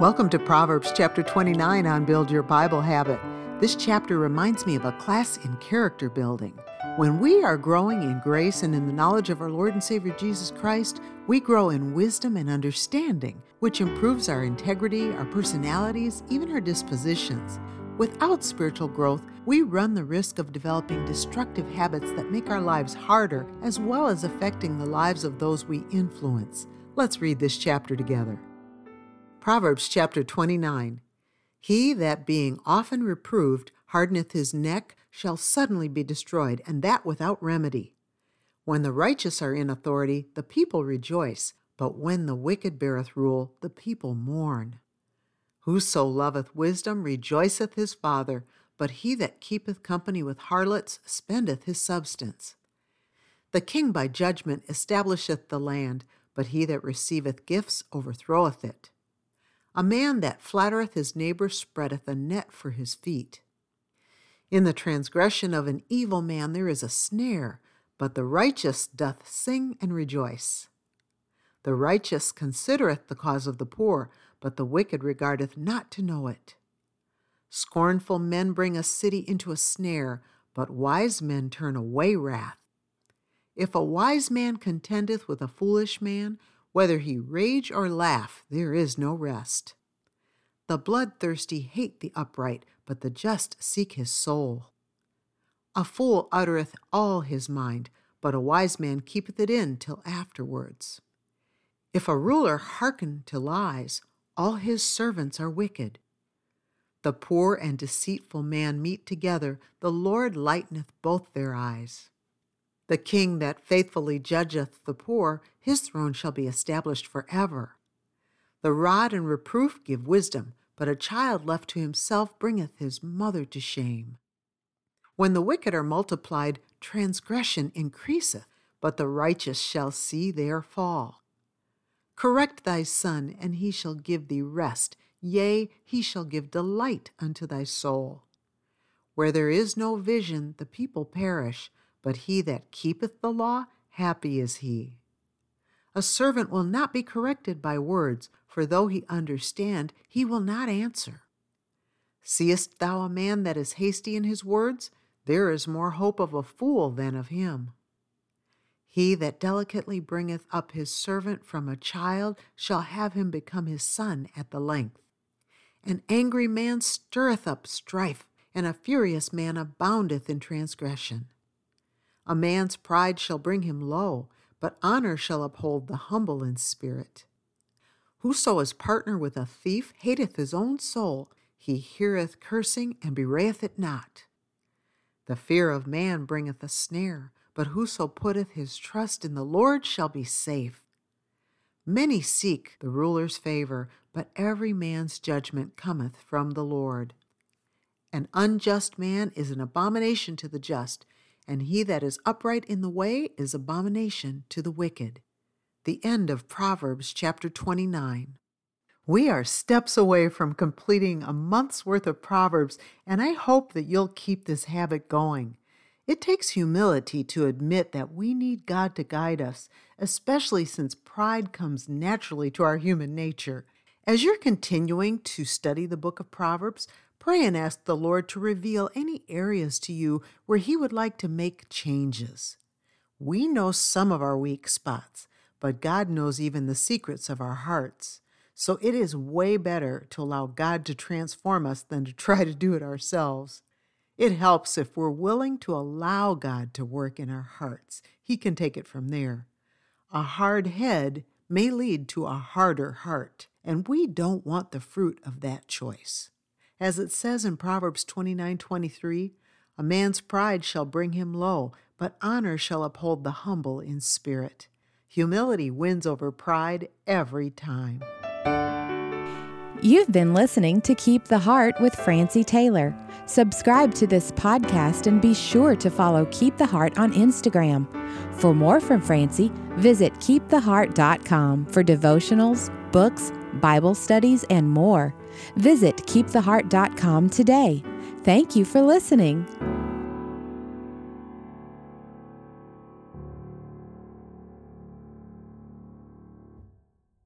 Welcome to Proverbs chapter 29 on Build Your Bible Habit. This chapter reminds me of a class in character building. When we are growing in grace and in the knowledge of our Lord and Savior Jesus Christ, we grow in wisdom and understanding, which improves our integrity, our personalities, even our dispositions. Without spiritual growth, we run the risk of developing destructive habits that make our lives harder as well as affecting the lives of those we influence. Let's read this chapter together. Proverbs chapter 29 He that being often reproved hardeneth his neck shall suddenly be destroyed, and that without remedy. When the righteous are in authority, the people rejoice, but when the wicked beareth rule, the people mourn. Whoso loveth wisdom rejoiceth his father, but he that keepeth company with harlots spendeth his substance. The king by judgment establisheth the land, but he that receiveth gifts overthroweth it. A man that flattereth his neighbor spreadeth a net for his feet. In the transgression of an evil man there is a snare, but the righteous doth sing and rejoice. The righteous considereth the cause of the poor, but the wicked regardeth not to know it. Scornful men bring a city into a snare, but wise men turn away wrath. If a wise man contendeth with a foolish man, whether he rage or laugh, there is no rest. The bloodthirsty hate the upright, but the just seek his soul. A fool uttereth all his mind, but a wise man keepeth it in till afterwards. If a ruler hearken to lies, all his servants are wicked. The poor and deceitful man meet together, the Lord lighteneth both their eyes. The king that faithfully judgeth the poor, his throne shall be established forever. The rod and reproof give wisdom, but a child left to himself bringeth his mother to shame. When the wicked are multiplied, transgression increaseth, but the righteous shall see their fall. Correct thy son, and he shall give thee rest, yea, he shall give delight unto thy soul. Where there is no vision, the people perish but he that keepeth the law, happy is he. A servant will not be corrected by words, for though he understand, he will not answer. Seest thou a man that is hasty in his words? There is more hope of a fool than of him. He that delicately bringeth up his servant from a child shall have him become his son at the length. An angry man stirreth up strife, and a furious man aboundeth in transgression. A man's pride shall bring him low, but honor shall uphold the humble in spirit. Whoso is partner with a thief hateth his own soul. He heareth cursing and bewrayeth it not. The fear of man bringeth a snare, but whoso putteth his trust in the Lord shall be safe. Many seek the ruler's favor, but every man's judgment cometh from the Lord. An unjust man is an abomination to the just, and he that is upright in the way is abomination to the wicked. The end of Proverbs chapter 29. We are steps away from completing a month's worth of Proverbs, and I hope that you'll keep this habit going. It takes humility to admit that we need God to guide us, especially since pride comes naturally to our human nature. As you're continuing to study the book of Proverbs, Pray and ask the Lord to reveal any areas to you where He would like to make changes. We know some of our weak spots, but God knows even the secrets of our hearts. So it is way better to allow God to transform us than to try to do it ourselves. It helps if we're willing to allow God to work in our hearts. He can take it from there. A hard head may lead to a harder heart, and we don't want the fruit of that choice. As it says in Proverbs 29:23, a man's pride shall bring him low, but honor shall uphold the humble in spirit. Humility wins over pride every time. You've been listening to Keep the Heart with Francie Taylor. Subscribe to this podcast and be sure to follow Keep the Heart on Instagram. For more from Francie, visit keeptheheart.com for devotionals, books, Bible studies, and more. Visit keeptheheart.com today. Thank you for listening.